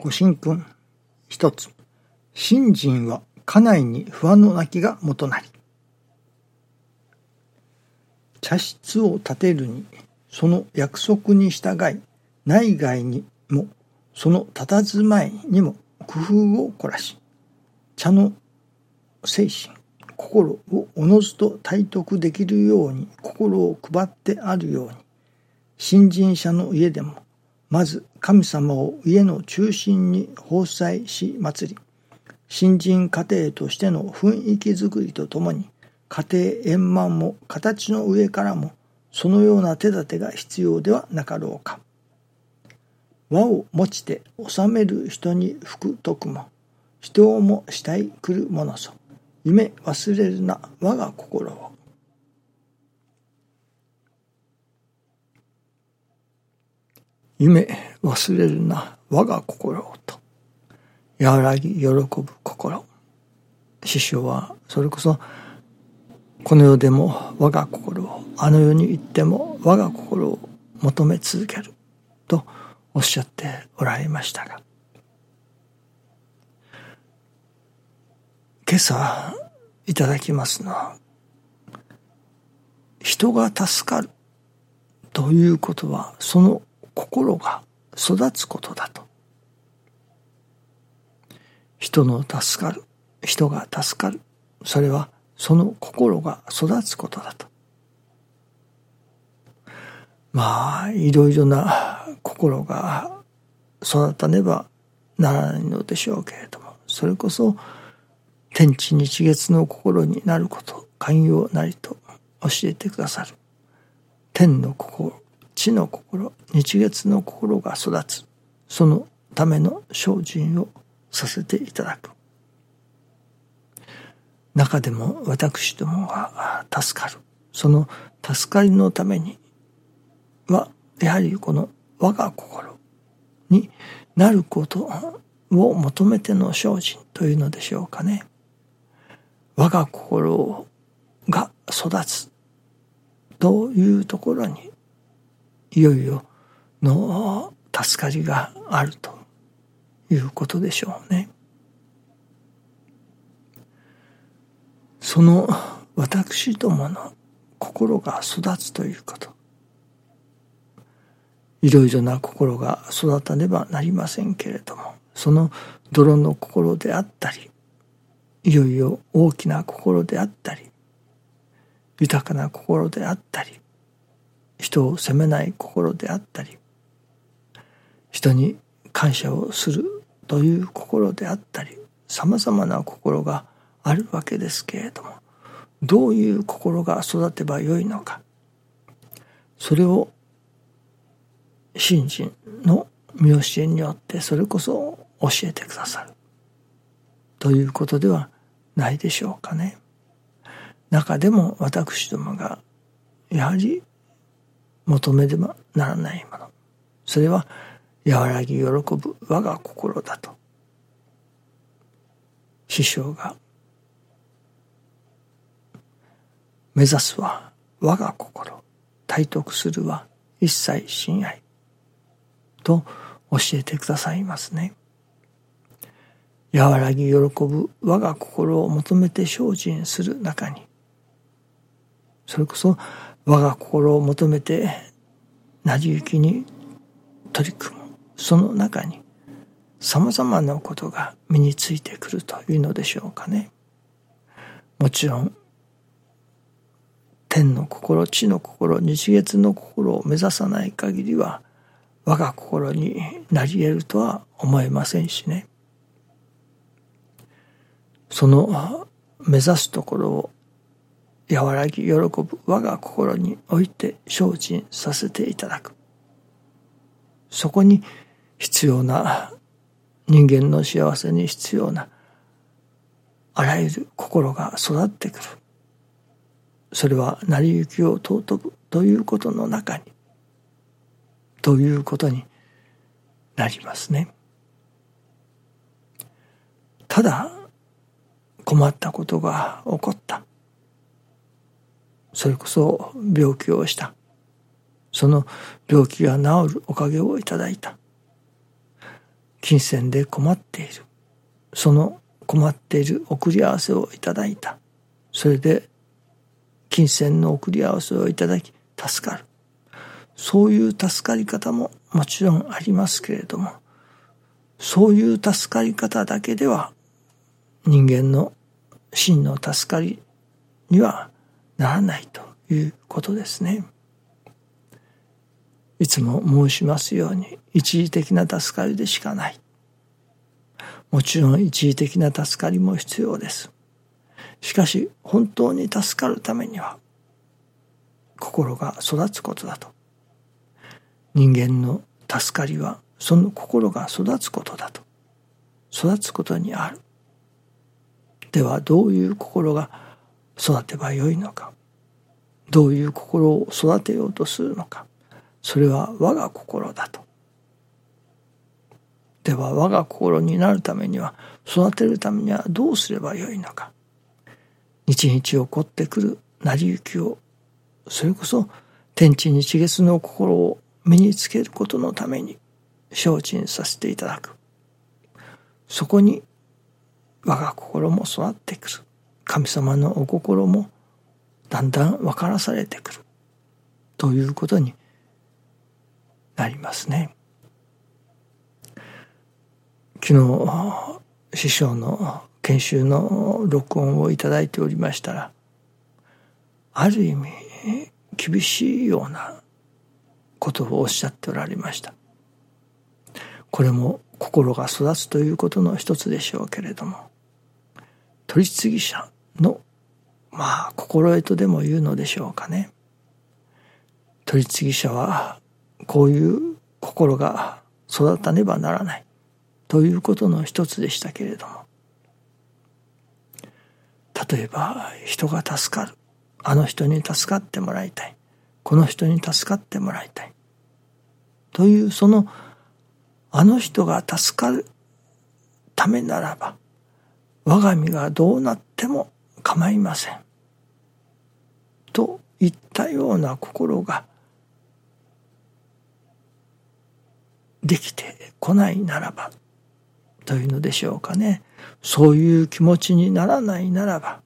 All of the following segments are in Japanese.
ご神君。一つ。信心は家内に不安の泣きが元なり。茶室を建てるに、その約束に従い、内外にも、その佇まいにも工夫を凝らし、茶の精神、心をおのずと体得できるように心を配ってあるように、新人者の家でも、まず神様を家の中心に奉祭し祭り、新人家庭としての雰囲気づくりとともに、家庭円満も形の上からもそのような手立てが必要ではなかろうか。和を持ちて治める人に福徳も、人をも慕い来るものぞ。夢忘れるな我が心を。夢忘れるな我が心をと。和らぎ喜ぶ心。師匠はそれこそこの世でも我が心をあの世に行っても我が心を求め続けるとおっしゃっておられましたが今朝いただきますのは人が助かるということはその心が育つことだと人の助かる人が助かるそれはその心が育つことだと。まあ、いろいろな心が育たねばならないのでしょうけれども、それこそ天地日月の心になること、寛容なりと教えてくださる。天の心、地の心、日月の心が育つ。そのための精進をさせていただく。中でも私どもが助かるその助かりのためにはやはりこの我が心になることを求めての精進というのでしょうかね。我が心が育つというところにいよいよの助かりがあるということでしょうね。その私どもの心が育つということいろいろな心が育たねばなりませんけれどもその泥の心であったりいよいよ大きな心であったり豊かな心であったり人を責めない心であったり人に感謝をするという心であったりさまざまな心があるわけですけれどもどういう心が育てばよいのかそれを信心の見教えによってそれこそ教えてくださるということではないでしょうかね。中でも私どもがやはり求めではならないもの。それは和らぎ喜ぶ我が心だと。師匠が目指すは我が心。体得するは一切親愛と教えてくださいますね。和らぎ喜ぶ我が心を求めて精進する中にそれこそ我が心を求めて成り行きに取り組むその中にさまざまなことが身についてくるというのでしょうかね。もちろん天の心地の心日月の心を目指さない限りは我が心になり得るとは思えませんしねその目指すところを和らぎ喜ぶ我が心において精進させていただく。そこに必要な人間の幸せに必要なあらゆる心が育ってくる。それは成り行きを尊ぶということの中にということになりますね。ただ困ったことが起こった。それこそ病気をしたその病気が治るおかげをいただいた金銭で困っている。その困っている送り合わせをいただいた。それで金銭の送り合わせをいただき助かる。そういう助かり方ももちろんありますけれども、そういう助かり方だけでは人間の真の助かりにはならないということですね。いつも申しますように一時的な助かりでしかない。もちろん一時的な助かりも必要です。しかし本当に助かるためには心が育つことだと。人間の助かりはその心が育つことだと。育つことにある。ではどういう心が育てばよいのか。どういう心を育てようとするのか。それは我が心だと。では我が心になるためには育てるためにはどうすればよいのか。日々起こってくる成り行きをそれこそ天地日月の心を身につけることのために精進させていただくそこに我が心も育ってくる神様のお心もだんだん分からされてくるということになりますね。昨日師匠の研修の録音をいただいておりましたらある意味厳しいようなことをおっしゃっておられましたこれも心が育つということの一つでしょうけれども取り次ぎ者のまあ心得とでも言うのでしょうかね。取り次ぎ者はこういう心が育たねばならない。ということの一つでしたけれども。例えば人が助かる。あの人に助かってもらいたい。この人に助かってもらいたい。というそのあの人が助かるためならば我が身がどうなっても構いませんといったような心ができてこないならばというのでしょうかねそういう気持ちにならないならば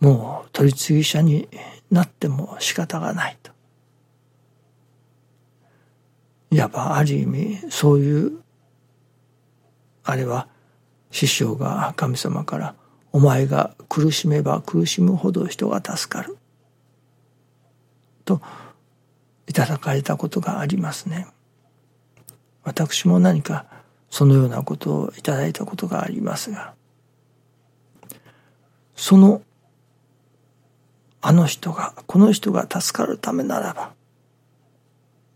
もう取り次ぎ者になっても仕方がないと。いわばある意味そういうあれは師匠が神様から「お前が苦しめば苦しむほど人が助かる」といただかれたことがありますね。私も何かそのようなことをいただいたことがありますがそのあの人がこの人が助かるためならば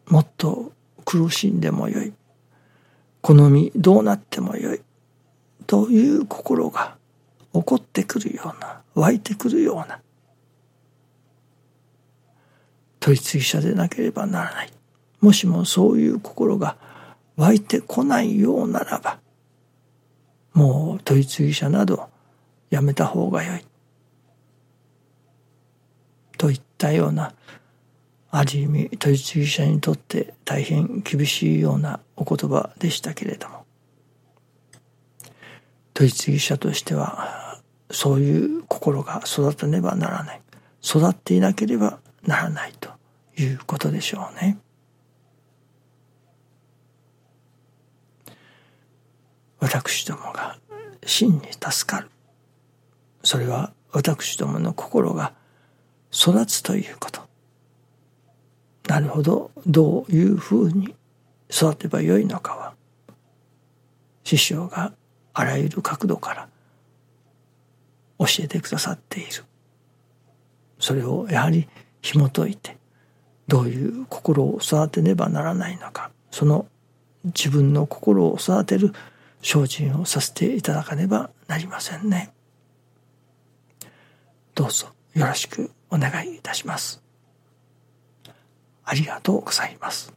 もっと苦しんでもよい。好みどうなってもよい。という心が起こってくるような湧いてくるような取り次ぎ者でなければならない。もしもそういう心が湧いてこないようならばもう取り次ぎ者などやめた方がよい。といったようなある意味取り次ぎ者にとって大変厳しいようなお言葉でしたけれども取り次ぎ者としてはそういう心が育たねばならない。育っていなければならないということでしょうね。私どもが真に助かる。それは私どもの心が育つということ。なるほど。どういうふうに育てばよいのかは師匠があらゆる角度から教えてくださっているそれをやはり紐解いてどういう心を育てねばならないのかその自分の心を育てる精進をさせていただかねばなりませんね。どうぞよろしくお願いいたします。ありがとうございます。